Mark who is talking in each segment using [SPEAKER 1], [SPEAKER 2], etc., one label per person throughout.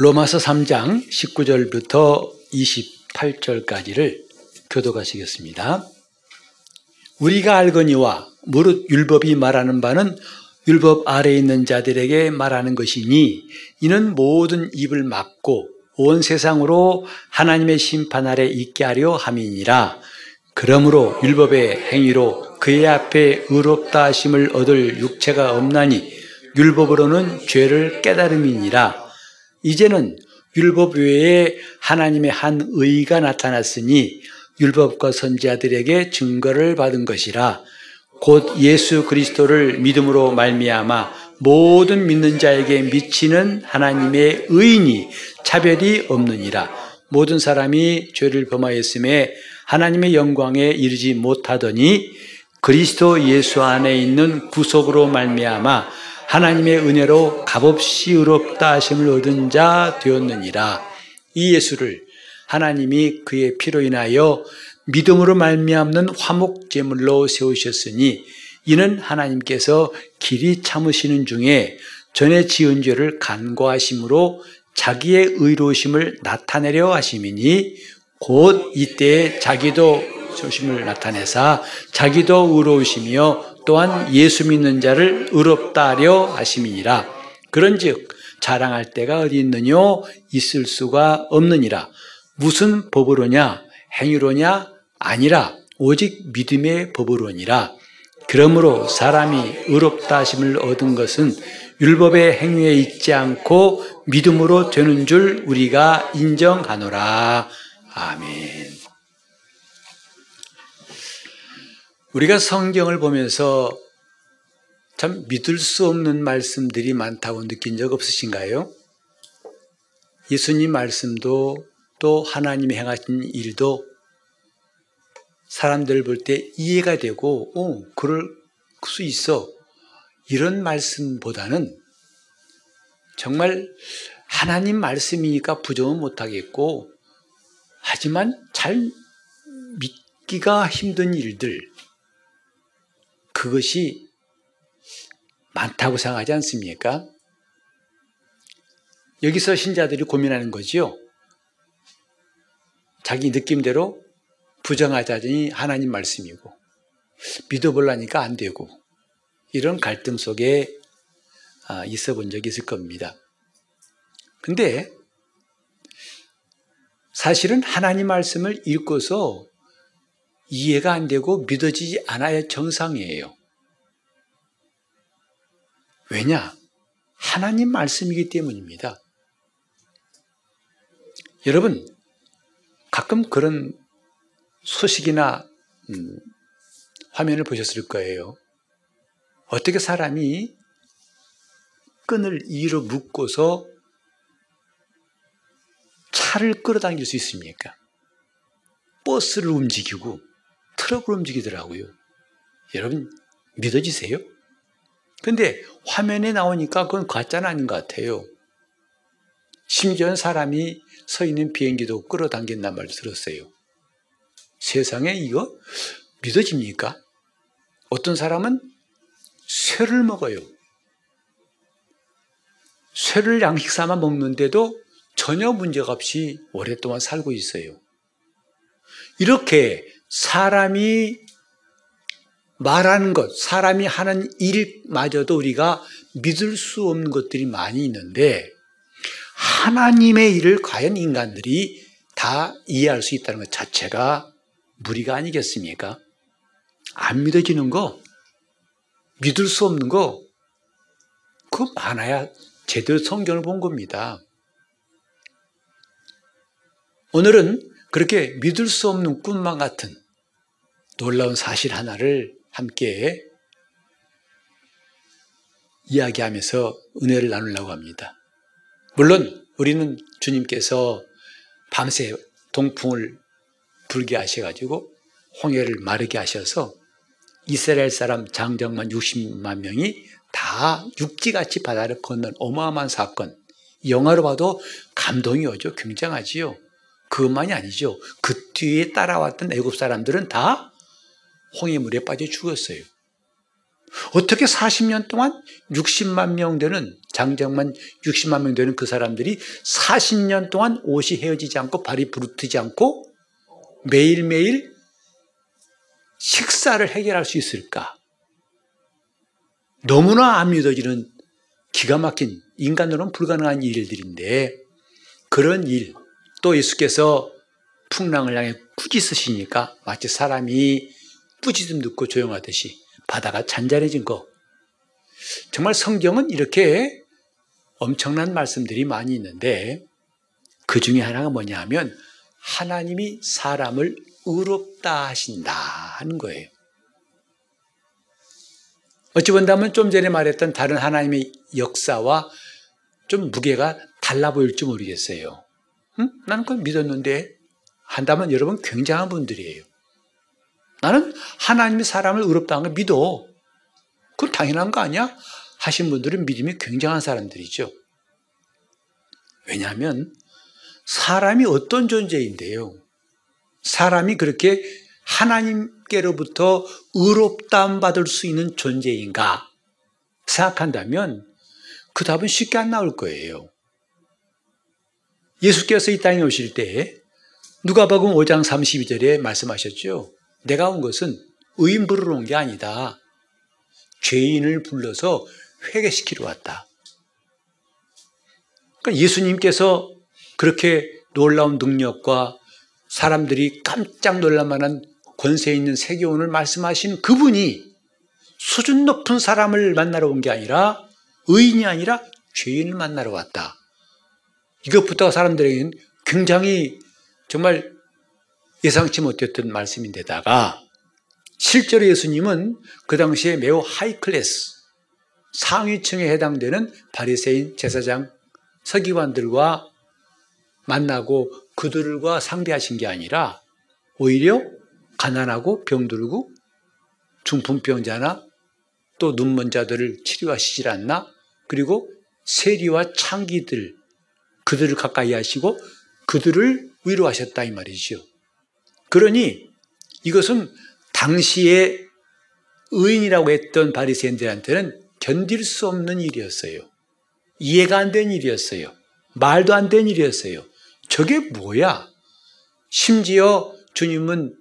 [SPEAKER 1] 로마서 3장 19절부터 28절까지를 교도가시겠습니다. 우리가 알거니와 무릇 율법이 말하는 바는 율법 아래에 있는 자들에게 말하는 것이니 이는 모든 입을 막고 온 세상으로 하나님의 심판 아래 있게 하려 함이니라. 그러므로 율법의 행위로 그의 앞에 의롭다 하심을 얻을 육체가 없나니 율법으로는 죄를 깨달음이니라. 이제는 율법 외에 하나님의 한 의가 나타났으니 율법과 선지자들에게 증거를 받은 것이라 곧 예수 그리스도를 믿음으로 말미암아 모든 믿는 자에게 미치는 하나님의 의인이 차별이 없느니라. 모든 사람이 죄를 범하였음에 하나님의 영광에 이르지 못하더니 그리스도 예수 안에 있는 구속으로 말미암아 하나님의 은혜로 값없이 의롭다 하심을 얻은 자 되었느니라. 이 예수를 하나님이 그의 피로 인하여 믿음으로 말미암는 화목 제물로 세우셨으니 이는 하나님께서 길이 참으시는 중에 전에 지은 죄를 간과하심으로 자기의 의로우심을 나타내려 하심이니 곧 이때에 자기도 조심을 나타내사 자기도 의로우시며 또한 예수 믿는 자를 의롭다 하려 하심이니라. 그런즉 자랑할 때가 어디 있느냐 있을 수가 없느니라. 무슨 법으로냐 행위로냐 아니라 오직 믿음의 법으로니라. 그러므로 사람이 의롭다 하심을 얻은 것은 율법의 행위에 있지 않고 믿음으로 되는 줄 우리가 인정하노라. 아멘. 우리가 성경을 보면서 참 믿을 수 없는 말씀들이 많다고 느낀 적 없으신가요? 예수님 말씀도 또 하나님이 행하신 일도 사람들 볼 때 이해가 되고, 어, 그럴 수 있어. 이런 말씀보다는 정말 하나님 말씀이니까 부정은 못하겠고, 하지만 잘 믿기가 힘든 일들, 그것이 많다고 생각하지 않습니까? 여기서 신자들이 고민하는 거지요. 자기 느낌대로 부정하자니 하나님 말씀이고 믿어보려니까 안 되고 이런 갈등 속에 아, 있어 본 적이 있을 겁니다. 근데 사실은 하나님 말씀을 읽고서 이해가 안 되고 믿어지지 않아야 정상이에요. 왜냐? 하나님 말씀이기 때문입니다. 여러분, 가끔 그런 소식이나 음, 화면을 보셨을 거예요. 어떻게 사람이 끈을 이로 묶고서 차를 끌어당길 수 있습니까? 버스를 움직이고 트럭을 움직이더라고요. 여러분 믿어지세요? 근데 화면에 나오니까 그건 가짜는 아닌 것 같아요. 심지어 사람이 서 있는 비행기도 끌어당긴단 말을 들었어요. 세상에 이거 믿어집니까? 어떤 사람은 쇠를 먹어요. 쇠를 양식 삼아 먹는데도 전혀 문제가 없이 오랫동안 살고 있어요. 이렇게 사람이 말하는 것, 사람이 하는 일마저도 우리가 믿을 수 없는 것들이 많이 있는데 하나님의 일을 과연 인간들이 다 이해할 수 있다는 것 자체가 무리가 아니겠습니까? 안 믿어지는 거, 믿을 수 없는 거, 그거 많아야 제대로 성경을 본 겁니다. 오늘은 그렇게 믿을 수 없는 꿈만 같은 놀라운 사실 하나를 함께 이야기하면서 은혜를 나누려고 합니다. 물론 우리는 주님께서 밤새 동풍을 불게 하셔가지고 홍해를 마르게 하셔서 이스라엘 사람 장정만 60만 명이 다 육지같이 바다를 건넌 어마어마한 사건. 영화로 봐도 감동이 오죠. 굉장하지요. 그것만이 아니죠. 그 뒤에 따라왔던 애굽 사람들은 다 홍해 물에 빠져 죽었어요. 어떻게 40년 동안 60만 명 되는 장정만 60만 명 되는 그 사람들이 40년 동안 옷이 헤어지지 않고 발이 부르트지 않고 매일매일 식사를 해결할 수 있을까? 너무나 안 믿어지는 기가 막힌 인간으로는 불가능한 일들인데 그런 일, 또 예수께서 풍랑을 향해 꾸짖으시니까 마치 사람이 꾸짖음 듣고 조용하듯이 바다가 잔잔해진 거. 정말 성경은 이렇게 엄청난 말씀들이 많이 있는데 그 중에 하나가 뭐냐 하면 하나님이 사람을 의롭다 하신다 하는 거예요. 어찌 본다면 좀 전에 말했던 다른 하나님의 역사와 좀 무게가 달라 보일지 모르겠어요. 응? 나는 그걸 믿었는데 한다면 여러분 굉장한 분들이에요. 나는 하나님이 사람을 의롭다는 걸 믿어. 그건 당연한 거 아니야? 하신 분들은 믿음이 굉장한 사람들이죠. 왜냐하면 사람이 어떤 존재인데요. 사람이 그렇게 하나님께로부터 의롭다함 받을 수 있는 존재인가 생각한다면 그 답은 쉽게 안 나올 거예요. 예수께서 이 땅에 오실 때 누가복음 5장 32절에 말씀하셨죠. 내가 온 것은 의인 부르러 온 게 아니다. 죄인을 불러서 회개시키러 왔다. 그러니까 예수님께서 그렇게 놀라운 능력과 사람들이 깜짝 놀랄 만한 권세 있는 세계원을 말씀하신 그분이 수준 높은 사람을 만나러 온 게 아니라 의인이 아니라 죄인을 만나러 왔다. 이것부터 사람들에게는 굉장히 정말 예상치 못했던 말씀인데다가 실제로 예수님은 그 당시에 매우 high class 상위층에 해당되는 바리새인 제사장 서기관들과 만나고 그들과 상대하신 게 아니라 오히려 가난하고 병들고 중풍병자나 또 눈먼 자들을 치료하시질 않나? 그리고 세리와 창기들 그들을 가까이 하시고 그들을 위로하셨다 이 말이죠. 그러니 이것은 당시에 의인이라고 했던 바리새인들한테는 견딜 수 없는 일이었어요. 이해가 안 된 일이었어요. 말도 안 된 일이었어요. 저게 뭐야? 심지어 주님은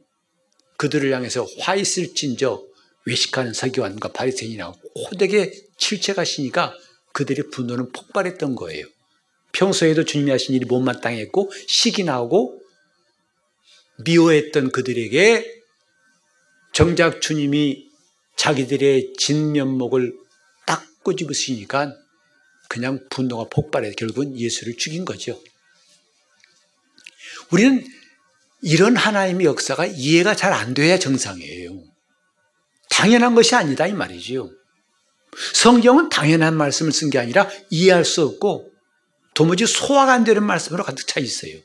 [SPEAKER 1] 그들을 향해서 화 있을진저 외식하는 사기관과 바리새인이라고 호되게 칠책하시니까 그들의 분노는 폭발했던 거예요. 평소에도 주님이 하신 일이 못마땅했고 시기 나오고 미워했던 그들에게 정작 주님이 자기들의 진면목을 딱 꼬집으시니까 그냥 분노가 폭발해 결국은 예수를 죽인 거죠. 우리는 이런 하나님의 역사가 이해가 잘 안 돼야 정상이에요. 당연한 것이 아니다 이 말이지요. 성경은 당연한 말씀을 쓴 게 아니라 이해할 수 없고 도무지 소화가 안 되는 말씀으로 가득 차 있어요.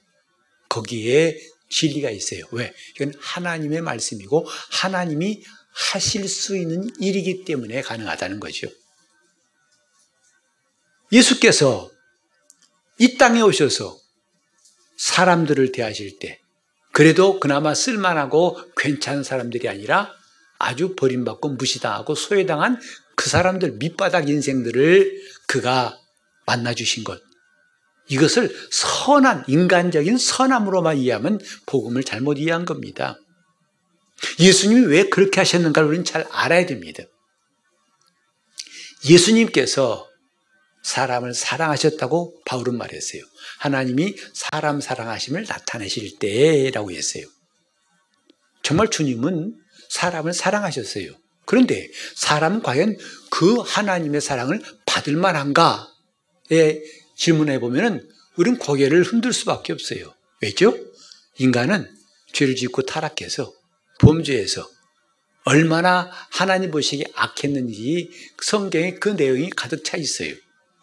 [SPEAKER 1] 거기에 진리가 있어요. 왜? 이건 하나님의 말씀이고 하나님이 하실 수 있는 일이기 때문에 가능하다는 거죠. 예수께서 이 땅에 오셔서 사람들을 대하실 때 그래도 그나마 쓸만하고 괜찮은 사람들이 아니라 아주 버림받고 무시당하고 소외당한 그 사람들 밑바닥 인생들을 그가 만나주신 것. 이것을 선한, 인간적인 선함으로만 이해하면 복음을 잘못 이해한 겁니다. 예수님이 왜 그렇게 하셨는가를 우리는 잘 알아야 됩니다. 예수님께서 사람을 사랑하셨다고 바울은 말했어요. 하나님이 사람 사랑하심을 나타내실 때라고 했어요. 정말 주님은 사람을 사랑하셨어요. 그런데 사람은 과연 그 하나님의 사랑을 받을 만한가에 질문해 보면은 우리는 고개를 흔들 수밖에 없어요. 왜죠? 인간은 죄를 짓고 타락해서 범죄해서 얼마나 하나님 보시기에 악했는지 성경에 그 내용이 가득 차 있어요.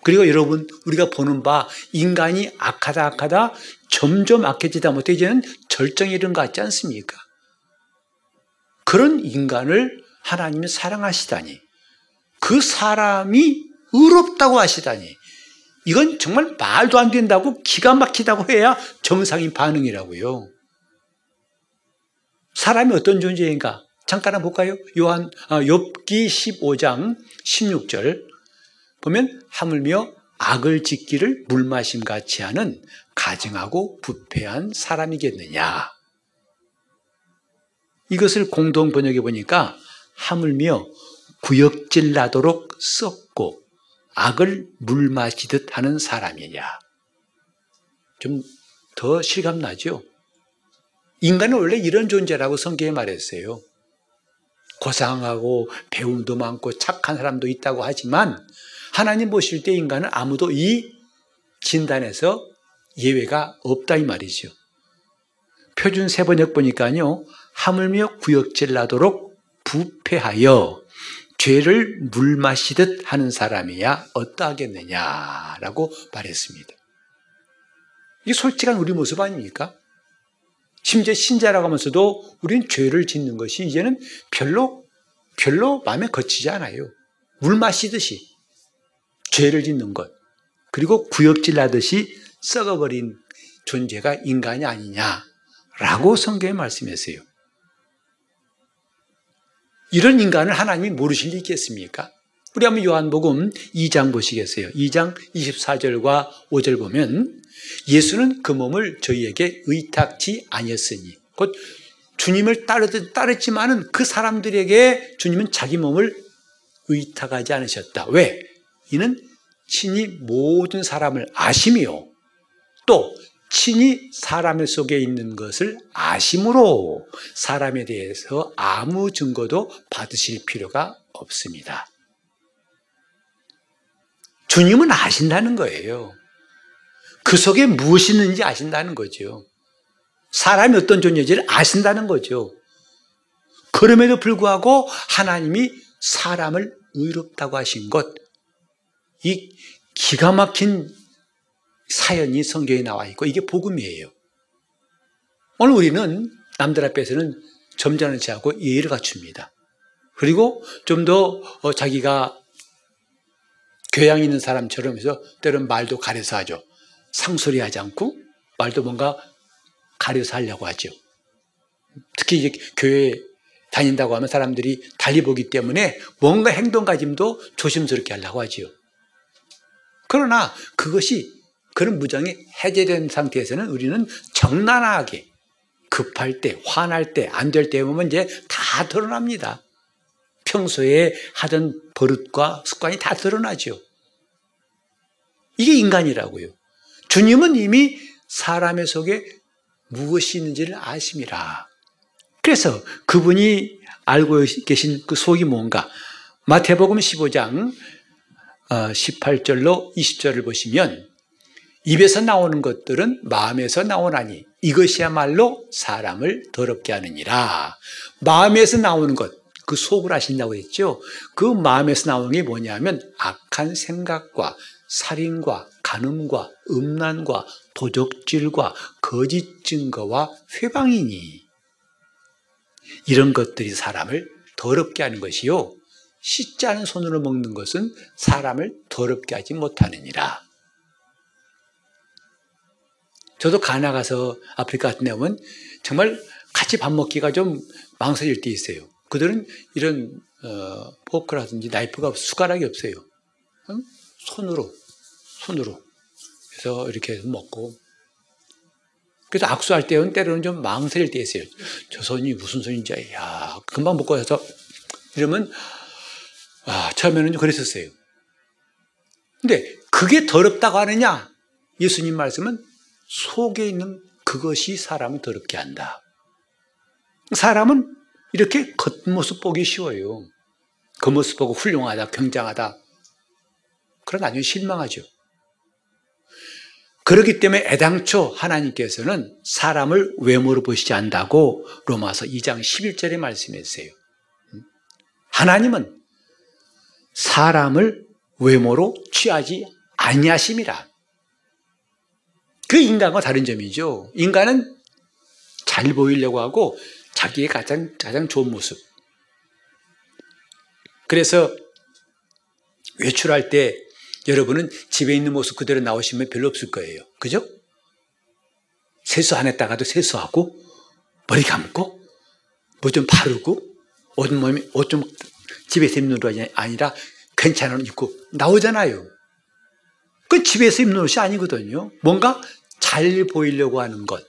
[SPEAKER 1] 그리고 여러분 우리가 보는 바 인간이 악하다 악하다 점점 악해지다 못해 이제는 절정에 이른 것 같지 않습니까? 그런 인간을 하나님이 사랑하시다니 그 사람이 의롭다고 하시다니 이건 정말 말도 안 된다고 기가 막히다고 해야 정상인 반응이라고요. 사람이 어떤 존재인가? 잠깐 한번 볼까요? 요한 아, 욥기 15장 16절 보면 하물며 악을 짓기를 물마심 같이 하는 가증하고 부패한 사람이겠느냐. 이것을 공동 번역해 보니까 하물며 구역질 나도록 썩고 악을 물 마시듯 하는 사람이냐. 좀 더 실감 나죠? 인간은 원래 이런 존재라고 성경에 말했어요. 고상하고 배움도 많고 착한 사람도 있다고 하지만 하나님 보실 때 인간은 아무도 이 진단에서 예외가 없다 이 말이죠. 표준 세번역 보니까요. 하물며 구역질 나도록 부패하여 죄를 물 마시듯 하는 사람이야 어떠하겠느냐라고 말했습니다. 이게 솔직한 우리 모습 아닙니까? 심지어 신자라고 하면서도 우리는 죄를 짓는 것이 이제는 별로 별로 마음에 거치지 않아요. 물 마시듯이 죄를 짓는 것 그리고 구역질 나듯이 썩어버린 존재가 인간이 아니냐라고 성경에 말씀했어요. 이런 인간을 하나님이 모르실 리 있겠습니까? 우리 한번 요한복음 2장 보시겠어요. 2장 24절과 5절 보면 예수는 그 몸을 저희에게 의탁지 아니었으니 곧 주님을 따르, 따르지만은 그 사람들에게 주님은 자기 몸을 의탁하지 않으셨다. 왜? 이는 친히 모든 사람을 아심이요. 또 친히 사람 속에 있는 것을 아심으로 사람에 대해서 아무 증거도 받으실 필요가 없습니다. 주님은 아신다는 거예요. 그 속에 무엇이 있는지 아신다는 거죠. 사람이 어떤 존재인지를 아신다는 거죠. 그럼에도 불구하고 하나님이 사람을 의롭다고 하신 것, 이 기가 막힌 사연이 성경에 나와 있고 이게 복음이에요. 오늘 우리는 남들 앞에서는 점잖지 않고 예의를 갖춥니다. 그리고 좀더 어, 자기가 교양 있는 사람처럼 해서 때론 말도 가려서 하죠. 상소리 하지 않고 말도 뭔가 가려서 하려고 하죠. 특히 이제 교회 다닌다고 하면 사람들이 달리 보기 때문에 뭔가 행동가짐도 조심스럽게 하려고 하지요. 그러나 그것이 그런 무장이 해제된 상태에서는 우리는 정난하게 급할 때, 화날 때, 안 될 때 보면 이제 다 드러납니다. 평소에 하던 버릇과 습관이 다 드러나죠. 이게 인간이라고요. 주님은 이미 사람의 속에 무엇이 있는지를 아심이라. 그래서 그분이 알고 계신 그 속이 뭔가 마태복음 15장 18절로 어, 20절을 보시면 입에서 나오는 것들은 마음에서 나오나니 이것이야말로 사람을 더럽게 하느니라. 마음에서 나오는 것, 그 속을 하신다고 했죠. 그 마음에서 나오는 게 뭐냐면 악한 생각과 살인과 간음과 음란과 도적질과 거짓 증거와 회방이니 이런 것들이 사람을 더럽게 하는 것이요. 씻지 않은 손으로 먹는 것은 사람을 더럽게 하지 못하느니라. 저도 가나 가서 아프리카 같은 데 오면 정말 같이 밥 먹기가 좀 망설일 때 있어요. 그들은 이런 어, 포크라든지 나이프가 숟가락이 없어요. 응? 손으로, 손으로. 그래서 이렇게 먹고. 그래서 악수할 때는 때로는 좀 망설일 때 있어요. 저 손이 무슨 손인지, 야, 금방 먹고 해서 이러면, 아, 처음에는 그랬었어요. 근데 그게 더럽다고 하느냐? 예수님 말씀은 속에 있는 그것이 사람을 더럽게 한다. 사람은 이렇게 겉모습 보기 쉬워요. 겉모습 보고 훌륭하다, 굉장하다. 그러나 나중에 실망하죠. 그렇기 때문에 애당초 하나님께서는 사람을 외모로 보시지 않다고 로마서 2장 11절에 말씀했어요. 하나님은 사람을 외모로 취하지 아니하심이라. 그 인간과 다른 점이죠. 인간은 잘 보이려고 하고 자기의 가장, 가장 좋은 모습. 그래서 외출할 때 여러분은 집에 있는 모습 그대로 나오시면 별로 없을 거예요. 그죠? 세수 안 했다가도 세수하고, 머리 감고, 뭐 좀 바르고, 옷 몸이 옷 좀 집에서 입는 옷이 아니라 괜찮은 옷 입고 나오잖아요. 그 집에서 입는 옷이 아니거든요. 뭔가 잘 보이려고 하는 것,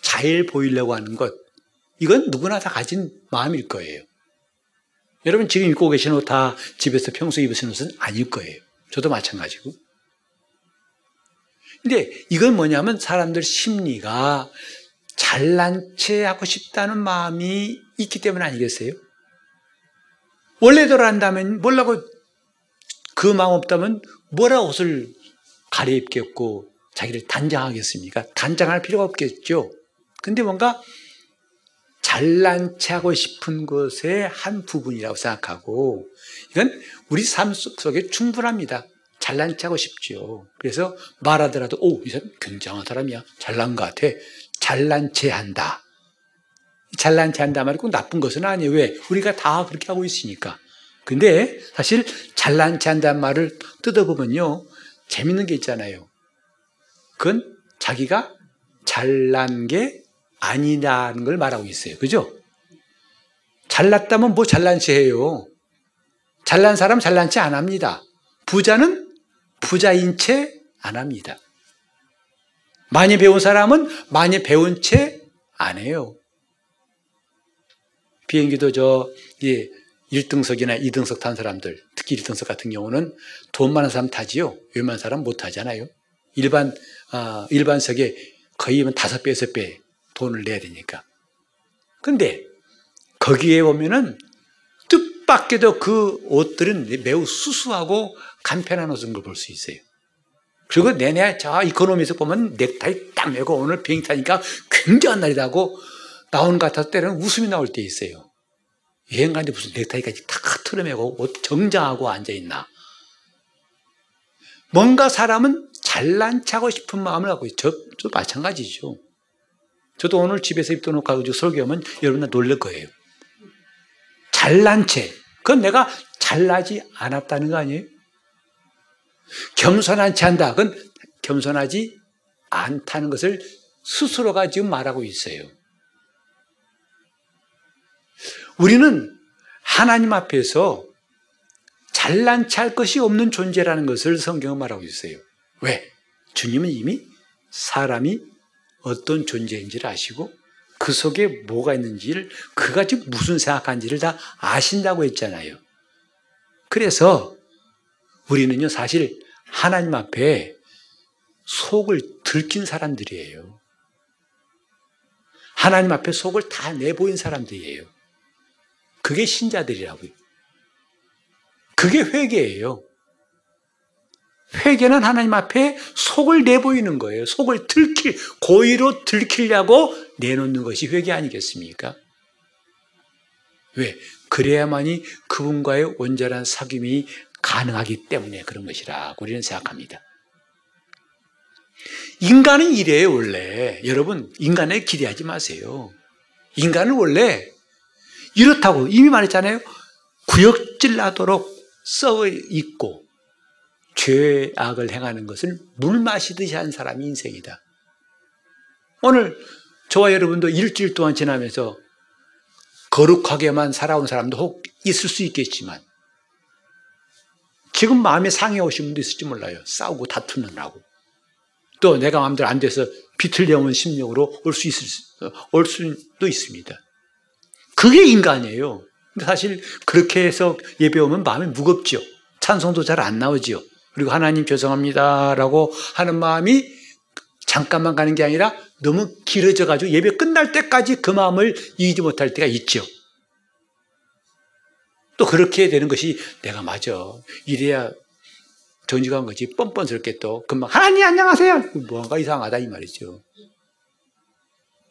[SPEAKER 1] 잘 보이려고 하는 것, 이건 누구나 다 가진 마음일 거예요. 여러분 지금 입고 계신 옷 다 집에서 평소 입으시는 옷은 아닐 거예요. 저도 마찬가지고. 근데 이건 뭐냐면 사람들 심리가 잘난 체 하고 싶다는 마음이 있기 때문 아니겠어요? 원래대로 한다면 뭐라고 그 마음 없다면 뭐라 옷을 가려입겠고 자기를 단장하겠습니까? 단장할 필요가 없겠죠. 근데 뭔가 잘난 체 하고 싶은 것의 한 부분이라고 생각하고 이건 우리 삶 속에 충분합니다. 잘난 체 하고 싶죠. 그래서 말하더라도 오, 이 사람 굉장한 사람이야. 잘난 것 같아. 잘난 체 한다. 잘난 체 한다 말이 꼭 나쁜 것은 아니에요. 왜? 우리가 다 그렇게 하고 있으니까. 근데 사실 잘난 체 한다는 말을 뜯어보면요. 재밌는 게 있잖아요. 그건 자기가 잘난 게 아니라는 걸 말하고 있어요. 그죠? 잘났다면 뭐 잘난 체 해요. 잘난 사람 잘난 체 안 합니다. 부자는 부자인 채 안 합니다. 많이 배운 사람은 많이 배운 채 안 해요. 비행기도 저, 예, 1등석이나 2등석 탄 사람들, 특히 1등석 같은 경우는 돈 많은 사람 타지요. 웬만한 사람 못 타잖아요. 일반, 아, 일반 석에 거의 다섯 배, 여섯 배 돈을 내야 되니까. 근데 거기에 보면은 뜻밖에도 그 옷들은 매우 수수하고 간편한 옷인 걸 볼 수 있어요. 그리고 내내 저 이코노미에서 보면 넥타이 딱 메고 오늘 비행기 타니까 굉장한 날이라고 나오는 것 같아서 때로는 웃음이 나올 때 있어요. 여행 가는데 무슨 넥타이까지 탁 틀어매고 옷 정장하고 앉아있나. 뭔가 사람은 잘난 척하고 싶은 마음을 갖고 저, 저 마찬가지죠. 저도 오늘 집에서 입던 옷 가지고 설교하면 여러분 놀랄 거예요. 잘난 채. 그건 내가 잘나지 않았다는 거 아니에요? 겸손한 채 한다. 그건 겸손하지 않다는 것을 스스로가 지금 말하고 있어요. 우리는 하나님 앞에서 잘난 체할 것이 없는 존재라는 것을 성경은 말하고 있어요. 왜? 주님은 이미 사람이 어떤 존재인지를 아시고 그 속에 뭐가 있는지를 그가 지금 무슨 생각하는지를 다 아신다고 했잖아요. 그래서 우리는요 사실 하나님 앞에 속을 들킨 사람들이에요. 하나님 앞에 속을 다 내보인 사람들이에요. 그게 신자들이라고요. 그게 회개예요. 회개는 하나님 앞에 속을 내보이는 거예요. 속을 들킬, 고의로 들키려고 내놓는 것이 회개 아니겠습니까? 왜? 그래야만이 그분과의 온전한 사귐이 가능하기 때문에 그런 것이라고 우리는 생각합니다. 인간은 이래요, 원래. 여러분, 인간에 기대하지 마세요. 인간은 원래 이렇다고 이미 말했잖아요. 구역질 나도록 써 있고 죄악을 행하는 것을 물 마시듯이 한 사람이 인생이다. 오늘 저와 여러분도 일주일 동안 지나면서 거룩하게만 살아온 사람도 혹 있을 수 있겠지만 지금 마음에 상해 오신 분도 있을지 몰라요. 싸우고 다투느라고. 또 내가 마음대로 안 돼서 비틀려온 심령으로 올 수 있을, 올 수도 있습니다. 그게 인간이에요. 사실 그렇게 해서 예배 오면 마음이 무겁죠. 찬송도 잘 안 나오지요. 그리고 하나님 죄송합니다라고 하는 마음이 잠깐만 가는 게 아니라 너무 길어져 가지고 예배 끝날 때까지 그 마음을 이기지 못할 때가 있죠. 또 그렇게 되는 것이 내가 맞아. 이래야 정직한 거지. 뻔뻔스럽게 또 금방 하나님 안녕하세요. 뭔가 이상하다 이 말이죠.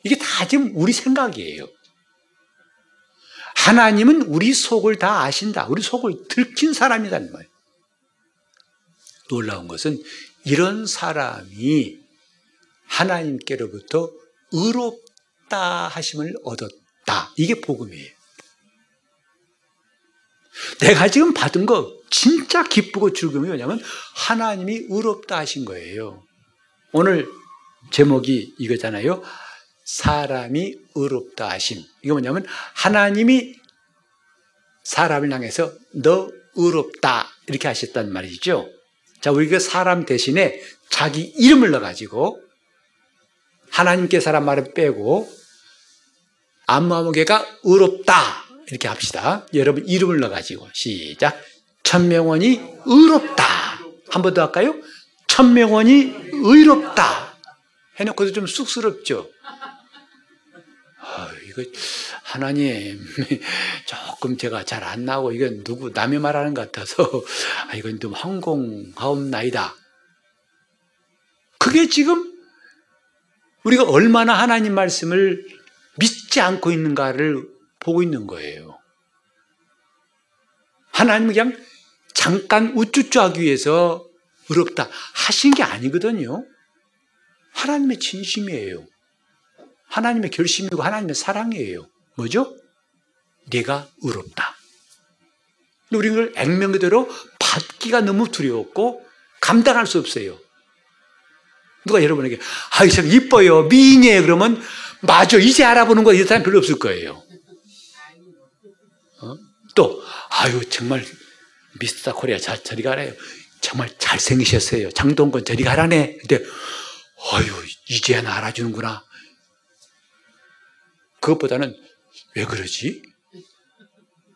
[SPEAKER 1] 이게 다 지금 우리 생각이에요. 하나님은 우리 속을 다 아신다. 우리 속을 들킨 사람이라는 말이에요. 놀라운 것은 이런 사람이 하나님께로부터 의롭다 하심을 얻었다. 이게 복음이에요. 내가 지금 받은 거 진짜 기쁘고 즐거움이 뭐냐면 하나님이 의롭다 하신 거예요. 오늘 제목이 이거잖아요. 사람이 의롭다 하심. 이게 뭐냐면 하나님이 사람을 향해서 너 의롭다 이렇게 하셨단 말이죠. 자, 우리가 사람 대신에 자기 이름을 넣어가지고 하나님께 사람 말을 빼고 안마무개가 의롭다 이렇게 합시다. 여러분 이름을 넣어가지고 시작. 천명원이 의롭다. 한 번 더 할까요? 천명원이 의롭다. 해놓고도 좀 쑥스럽죠. 아, 이거 하나님 조금 제가 잘 안 나오고 이건 누구 남의 말하는 것 같아서 아, 이건 좀 황공하옵나이다. 그게 지금 우리가 얼마나 하나님 말씀을 믿지 않고 있는가를 보고 있는 거예요. 하나님은 그냥 잠깐 우쭈쭈 하기 위해서 의롭다 하신 게 아니거든요. 하나님의 진심이에요. 하나님의 결심이고 하나님의 사랑이에요. 뭐죠? 내가 의롭다. 우리는 그걸 액면 그대로 받기가 너무 두려웠고 감당할 수 없어요. 누가 여러분에게 아이 참 이뻐요 미인이에요 그러면 맞아 이제 알아보는 거 이런 사람 별로 없을 거예요. 어? 또 아유 정말 미스터 코리아 자, 저리 가래요. 정말 잘생기셨어요. 장동건 저리 가라네. 근데 아유 이제야 알아주는구나. 그것보다는 왜 그러지?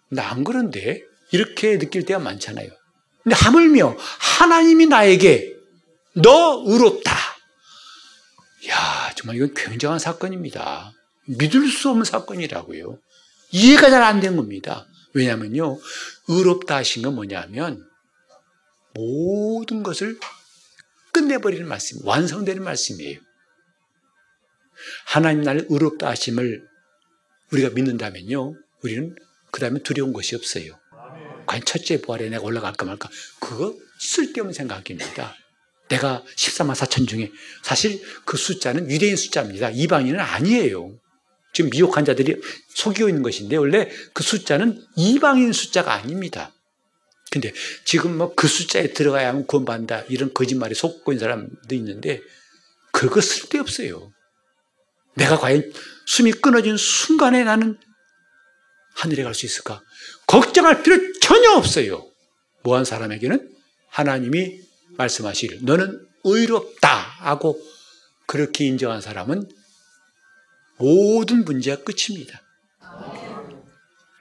[SPEAKER 1] 나 안 그런데 이렇게 느낄 때가 많잖아요. 근데 하물며 하나님이 나에게 너 의롭다. 야 정말 이건 굉장한 사건입니다. 믿을 수 없는 사건이라고요. 이해가 잘 안 된 겁니다. 왜냐면요. 의롭다 하신 건 뭐냐면 모든 것을 끝내버리는 말씀, 완성되는 말씀이에요. 하나님 나를 의롭다 하심을 우리가 믿는다면요. 우리는 그 다음에 두려운 것이 없어요. 과연 첫째 부활에 내가 올라갈까 말까. 그거 쓸데없는 생각입니다. 내가 14만 4천 중에 사실 그 숫자는 유대인 숫자입니다. 이방인은 아니에요. 지금 미혹 환자들이 속이고 있는 것인데 원래 그 숫자는 이방인 숫자가 아닙니다. 근데 지금 뭐 그 숫자에 들어가야만 구원받는다 이런 거짓말에 속고 있는 사람도 있는데 그거 쓸데없어요. 내가 과연 숨이 끊어진 순간에 나는 하늘에 갈 수 있을까? 걱정할 필요 전혀 없어요. 뭐한 사람에게는 하나님이 말씀하시길 너는 의롭다 하고 그렇게 인정한 사람은 모든 문제가 끝입니다.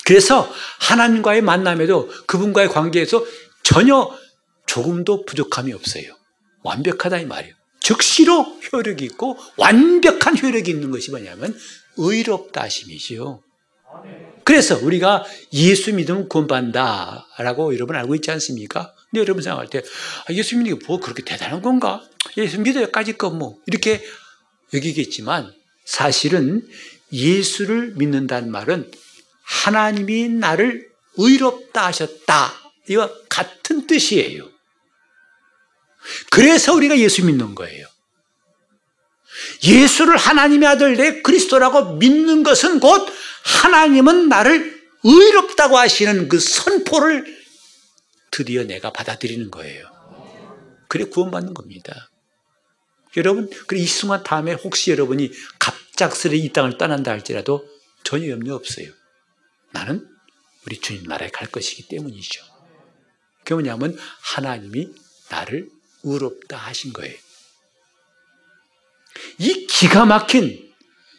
[SPEAKER 1] 그래서 하나님과의 만남에도 그분과의 관계에서 전혀 조금도 부족함이 없어요. 완벽하다 이 말이에요. 즉시로 효력이 있고 완벽한 효력이 있는 것이 뭐냐면 의롭다 하심이지요. 그래서 우리가 예수 믿으면 구원받는다라고 여러분 알고 있지 않습니까? 근데 여러분 생각할 때 아, 예수 믿는 게 뭐 그렇게 대단한 건가? 예수 믿어야까지 거뭐 이렇게 여기겠지만 사실은 예수를 믿는다는 말은 하나님이 나를 의롭다 하셨다. 이와 같은 뜻이에요. 그래서 우리가 예수 믿는 거예요. 예수를 하나님의 아들 내 그리스도라고 믿는 것은 곧 하나님은 나를 의롭다고 하시는 그 선포를 드디어 내가 받아들이는 거예요. 그래 구원받는 겁니다. 여러분, 그래 이 순간 다음에 혹시 여러분이 갑작스레 이 땅을 떠난다 할지라도 전혀 염려 없어요. 나는 우리 주님 나라에 갈 것이기 때문이죠. 그게 뭐냐면 하나님이 나를 의롭다 하신 거예요. 이 기가 막힌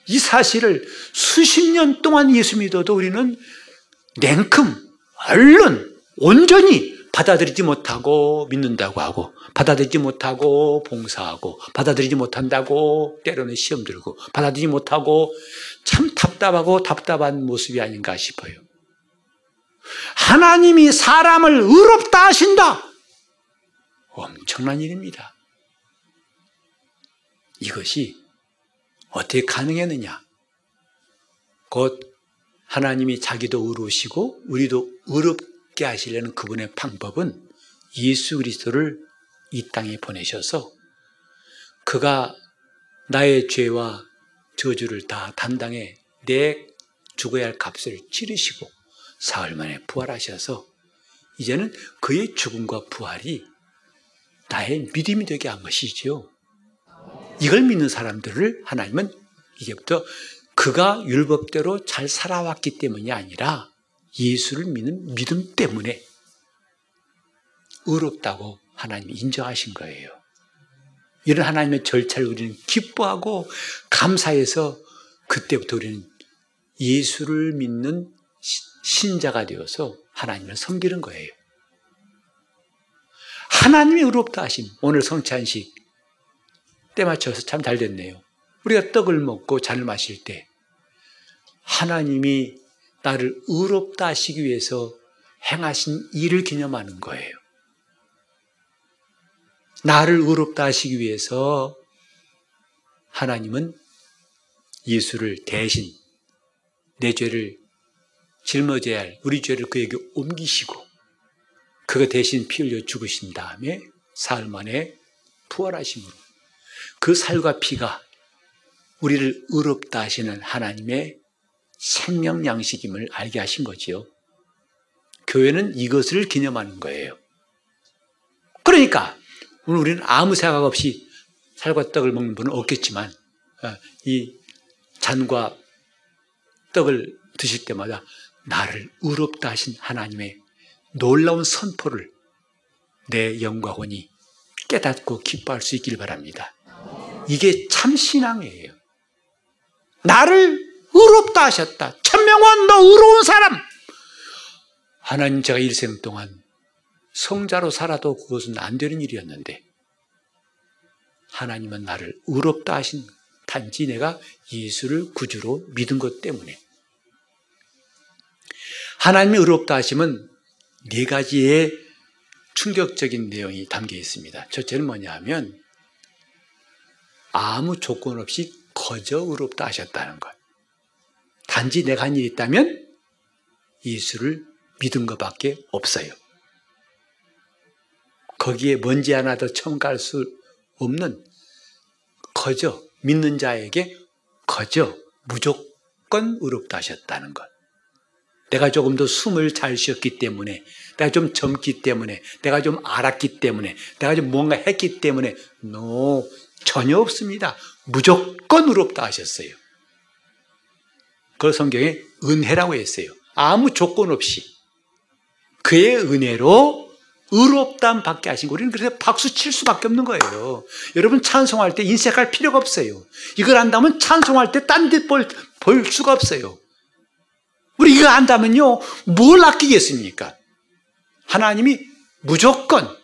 [SPEAKER 1] 이 사실을 수십 년 동안 예수 믿어도 우리는 냉큼, 얼른, 온전히 받아들이지 못하고 믿는다고 하고, 받아들이지 못하고 봉사하고, 받아들이지 못한다고 때로는 시험 들고, 받아들이지 못하고 참 답답하고 답답한 모습이 아닌가 싶어요. 하나님이 사람을 의롭다 하신다! 엄청난 일입니다. 이것이 어떻게 가능했느냐? 곧 하나님이 자기도 의로우시고 우리도 의롭게 하시려는 그분의 방법은 예수 그리스도를 이 땅에 보내셔서 그가 나의 죄와 저주를 다 담당해 내 죽어야 할 값을 치르시고 사흘 만에 부활하셔서 이제는 그의 죽음과 부활이 나의 믿음이 되게 한 것이지요. 이걸 믿는 사람들을 하나님은 이제부터 그가 율법대로 잘 살아왔기 때문이 아니라 예수를 믿는 믿음 때문에 의롭다고 하나님이 인정하신 거예요. 이런 하나님의 절차를 우리는 기뻐하고 감사해서 그때부터 우리는 예수를 믿는 신자가 되어서 하나님을 섬기는 거예요. 하나님이 의롭다 하심. 오늘 성찬식 때 맞춰서 참 잘 됐네요. 우리가 떡을 먹고 잔을 마실 때 하나님이 나를 의롭다 하시기 위해서 행하신 일을 기념하는 거예요. 나를 의롭다 하시기 위해서 하나님은 예수를 대신 내 죄를 짊어져야 할 우리 죄를 그에게 옮기시고 그가 대신 피 흘려 죽으신 다음에 사흘 만에 부활하심으로 그 살과 피가 우리를 의롭다 하시는 하나님의 생명 양식임을 알게 하신 거지요. 교회는 이것을 기념하는 거예요. 그러니까 오늘 우리는 아무 생각 없이 살과 떡을 먹는 분은 없겠지만 어, 이 잔과 떡을 드실 때마다 나를 의롭다 하신 하나님의 놀라운 선포를 내 영과 혼이 깨닫고 기뻐할 수 있길 바랍니다. 이게 참 신앙이에요. 나를 의롭다 하셨다. 천명원 너 의로운 사람. 하나님 제가 일생 동안 성자로 살아도 그것은 안 되는 일이었는데 하나님은 나를 의롭다 하신 단지 내가 예수를 구주로 믿은 것 때문에 하나님이 의롭다 하시면 네 가지의 충격적인 내용이 담겨 있습니다. 첫째는 뭐냐 하면 아무 조건 없이 거저 의롭다 하셨다는 것. 단지 내가 한 일이 있다면 예수를 믿은 것밖에 없어요. 거기에 먼지 하나 더 첨가할 수 없는 거저 믿는 자에게 거저 무조건 의롭다 하셨다는 것. 내가 조금 더 숨을 잘 쉬었기 때문에, 내가 좀 젊기 때문에, 내가 좀 알았기 때문에, 내가 좀 뭔가 했기 때문에, no, 전혀 없습니다. 무조건 의롭다 하셨어요. 그걸 성경에 은혜라고 했어요. 아무 조건 없이. 그의 은혜로 의롭담 받게 하신 거. 우리는 그래서 박수 칠 수밖에 없는 거예요. 여러분 찬송할 때 인색할 필요가 없어요. 이걸 안다면 찬송할 때 딴 데 볼, 볼 수가 없어요. 우리 이거 안다면요, 뭘 아끼겠습니까? 하나님이 무조건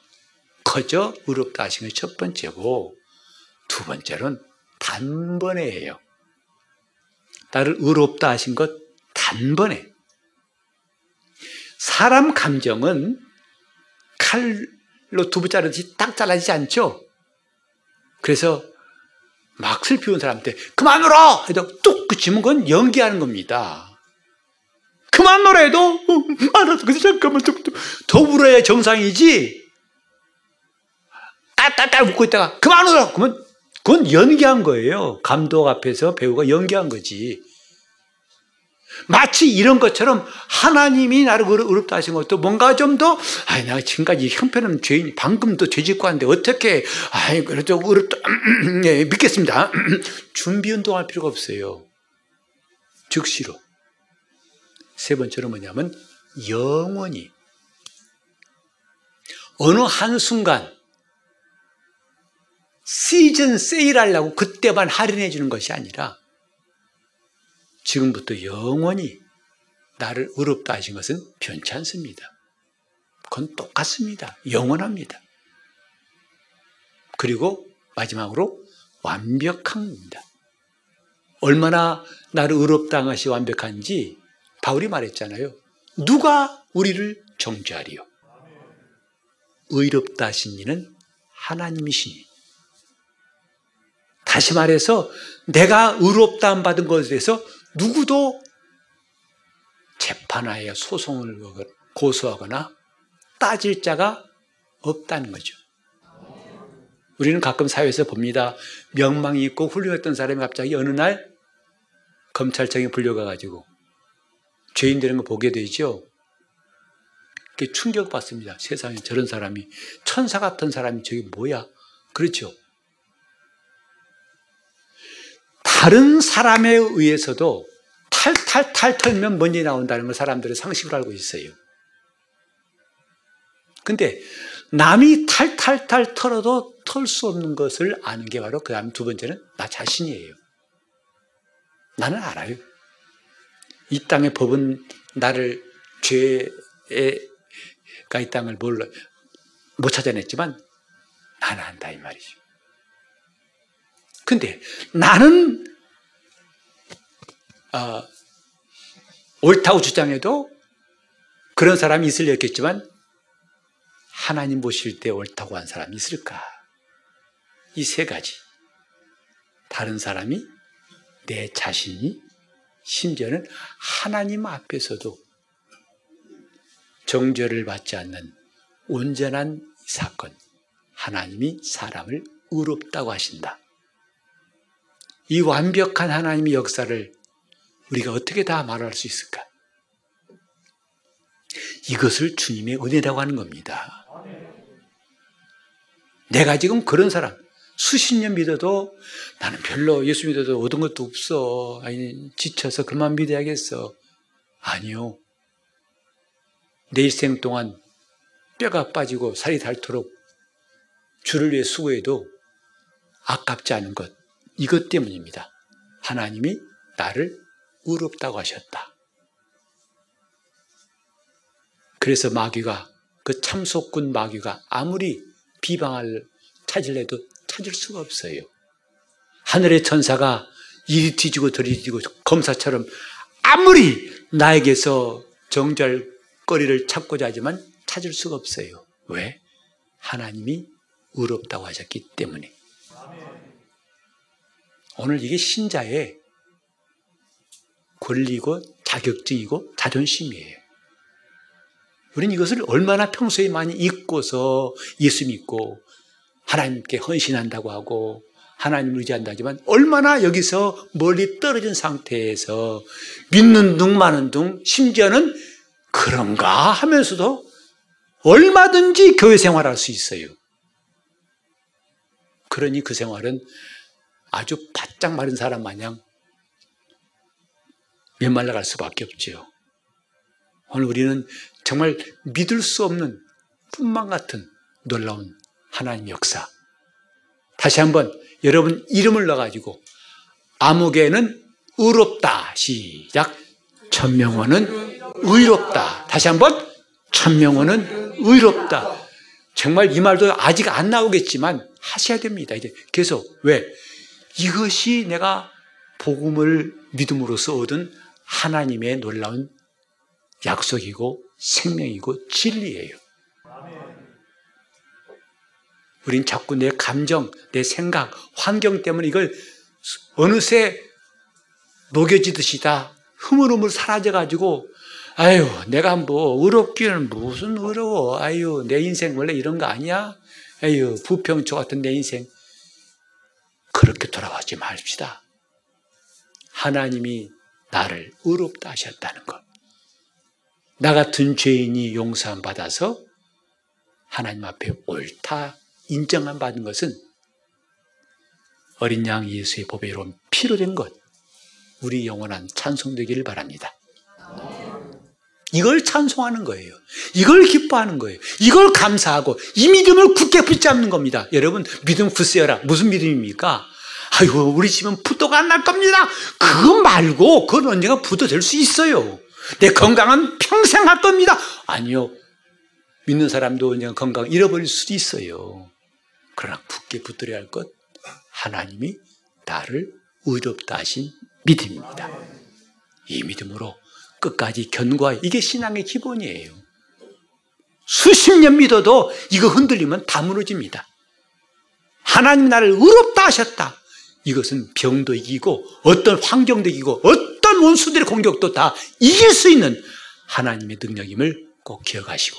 [SPEAKER 1] 거저 의롭다 하신 게 첫 번째고, 두 번째는 단번에예요. 나를 의롭다 하신 것 단번에. 사람 감정은 칼로 두부 자르듯이 딱 잘라지지 않죠? 그래서 막 슬피운 사람한테 그만 울어! 해도 뚝 그치면 그건 연기하는 겁니다. 그만 해도 어, 알았어. 그래서 잠깐만 좀, 더 울어야 정상이지. 딸딸딸 웃고 있다가 그만 울어! 그러면 그건 연기한 거예요. 감독 앞에서 배우가 연기한 거지. 마치 이런 것처럼 하나님이 나를 의롭다 하신 것도 뭔가 좀 더, 아 내가 지금까지 형편은 죄인, 방금도 죄 짓고 왔는데 어떻게, 아이, 그래도 의롭다, 네, 믿겠습니다. 준비 운동할 필요가 없어요. 즉시로. 세 번째로 뭐냐면, 영원히. 어느 한순간, 시즌 세일 하려고 그때만 할인해 주는 것이 아니라, 지금부터 영원히 나를 의롭다 하신 것은 변치 않습니다. 그건 똑같습니다. 영원합니다. 그리고 마지막으로 완벽합니다. 얼마나 나를 의롭다 하시 완벽한지 바울이 말했잖아요. 누가 우리를 정죄하리요? 의롭다 하신 이는 하나님이시니. 다시 말해서 내가 의롭다 받은 것에 대해서 누구도 재판하여 소송을 고소하거나 따질 자가 없다는 거죠. 우리는 가끔 사회에서 봅니다. 명망이 있고 훌륭했던 사람이 갑자기 어느 날 검찰청에 불려가가지고 죄인 되는 거 보게 되죠. 그게 충격받습니다. 세상에 저런 사람이 천사 같은 사람이 저게 뭐야? 그렇죠. 다른 사람에 의해서도 탈탈탈 털면 먼지 나온다는 걸 사람들은 상식으로 알고 있어요. 근데 남이 탈탈탈 털어도 털 수 없는 것을 아는 게 바로 그 다음 두 번째는 나 자신이에요. 나는 알아요. 이 땅의 법은 나를 죄가 이 땅을 몰라 못 찾아냈지만 나는 안다 이 말이죠. 근데 나는 어, 옳다고 주장해도 그런 사람이 있을 리 없겠지만 하나님 보실 때 옳다고 한 사람이 있을까? 이 세 가지. 다른 사람이 내 자신이 심지어는 하나님 앞에서도 정죄를 받지 않는 온전한 사건. 하나님이 사람을 의롭다고 하신다. 이 완벽한 하나님의 역사를 우리가 어떻게 다 말할 수 있을까? 이것을 주님의 은혜라고 하는 겁니다. 내가 지금 그런 사람, 수십 년 믿어도 나는 별로 예수 믿어도 얻은 것도 없어. 아니, 지쳐서 그만 믿어야겠어. 아니요. 내 일생 동안 뼈가 빠지고 살이 닳도록 주를 위해 수고해도 아깝지 않은 것. 이것 때문입니다. 하나님이 나를 의롭다고 하셨다. 그래서 마귀가 그 참속군 마귀가 아무리 비방을 찾을래도 찾을 수가 없어요. 하늘의 천사가 이리 뒤지고 저리 뒤지고 검사처럼 아무리 나에게서 정죄할 거리를 찾고자 하지만 찾을 수가 없어요. 왜? 하나님이 의롭다고 하셨기 때문에. 오늘 이게 신자의 권리고 자격증이고 자존심이에요. 우리는 이것을 얼마나 평소에 많이 잊고서 예수 믿고 하나님께 헌신한다고 하고 하나님을 의지한다지만 얼마나 여기서 멀리 떨어진 상태에서 믿는 둥 마는 둥 심지어는 그런가 하면서도 얼마든지 교회 생활할 수 있어요. 그러니 그 생활은 아주 바짝 마른 사람 마냥 메말라갈 수밖에 없지요. 오늘 우리는 정말 믿을 수 없는 꿈만 같은 놀라운 하나님 역사. 다시 한번 여러분 이름을 넣어가지고 암흑에는 의롭다. 시작. 천명원은 의롭다. 다시 한번 천명원은 의롭다. 정말 이 말도 아직 안 나오겠지만 하셔야 됩니다. 이제 계속 왜 이것이 내가 복음을 믿음으로써 얻은 하나님의 놀라운 약속이고 생명이고 진리예요. 우린 자꾸 내 감정, 내 생각, 환경 때문에 이걸 어느새 녹여지듯이 다 흐물흐물 사라져가지고 아유, 내가 뭐 의롭기는 무슨 의로워. 아유, 내 인생 원래 이런 거 아니야? 아유, 부평초 같은 내 인생. 그렇게 돌아가지 맙시다. 하나님이 나를 의롭다 하셨다는 것. 나 같은 죄인이 용서함 받아서 하나님 앞에 옳다 인정함 받은 것은 어린 양 예수의 보배로 피로 된 것. 우리 영원한 찬송되기를 바랍니다. 이걸 찬송하는 거예요. 이걸 기뻐하는 거예요. 이걸 감사하고 이 믿음을 굳게 붙잡는 겁니다. 여러분 믿음 굳세어라. 무슨 믿음입니까? 아유 우리 집은 부도가 안 날 겁니다. 그거 말고 그건 언제가 부도 될 수 있어요. 내 건강은 평생 할 겁니다. 아니요. 믿는 사람도 언젠가 건강 잃어버릴 수도 있어요. 그러나 굳게 붙들어야 할 것, 하나님이 나를 의롭다 하신 믿음입니다. 이 믿음으로 끝까지 견고하 이게 신앙의 기본이에요. 수십 년 믿어도 이거 흔들리면 다 무너집니다. 하나님 나를 의롭다 하셨다. 이것은 병도 이기고 어떤 환경도 이기고 어떤 원수들의 공격도 다 이길 수 있는 하나님의 능력임을 꼭 기억하시고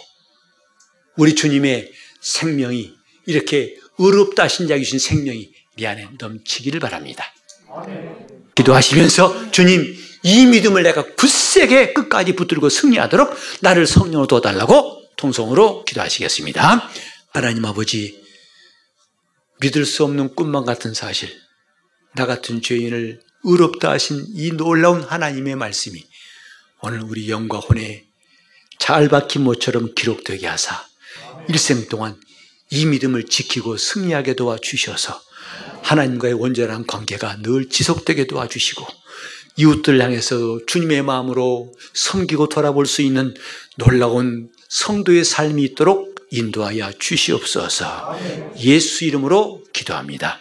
[SPEAKER 1] 우리 주님의 생명이 이렇게 의롭다 하신 자 주신 생명이 내 안에 넘치기를 바랍니다. 기도하시면서 주님 이 믿음을 내가 굳세게 끝까지 붙들고 승리하도록 나를 성령으로 도와달라고 통성으로 기도하시겠습니다. 하나님 아버지 믿을 수 없는 꿈만 같은 사실 나 같은 죄인을 의롭다 하신 이 놀라운 하나님의 말씀이 오늘 우리 영과 혼에 잘 박힌 모처럼 기록되게 하사 일생 동안 이 믿음을 지키고 승리하게 도와주셔서 하나님과의 온전한 관계가 늘 지속되게 도와주시고 이웃들 향해서 주님의 마음으로 섬기고 돌아볼 수 있는 놀라운 성도의 삶이 있도록 인도하여 주시옵소서 예수 이름으로 기도합니다.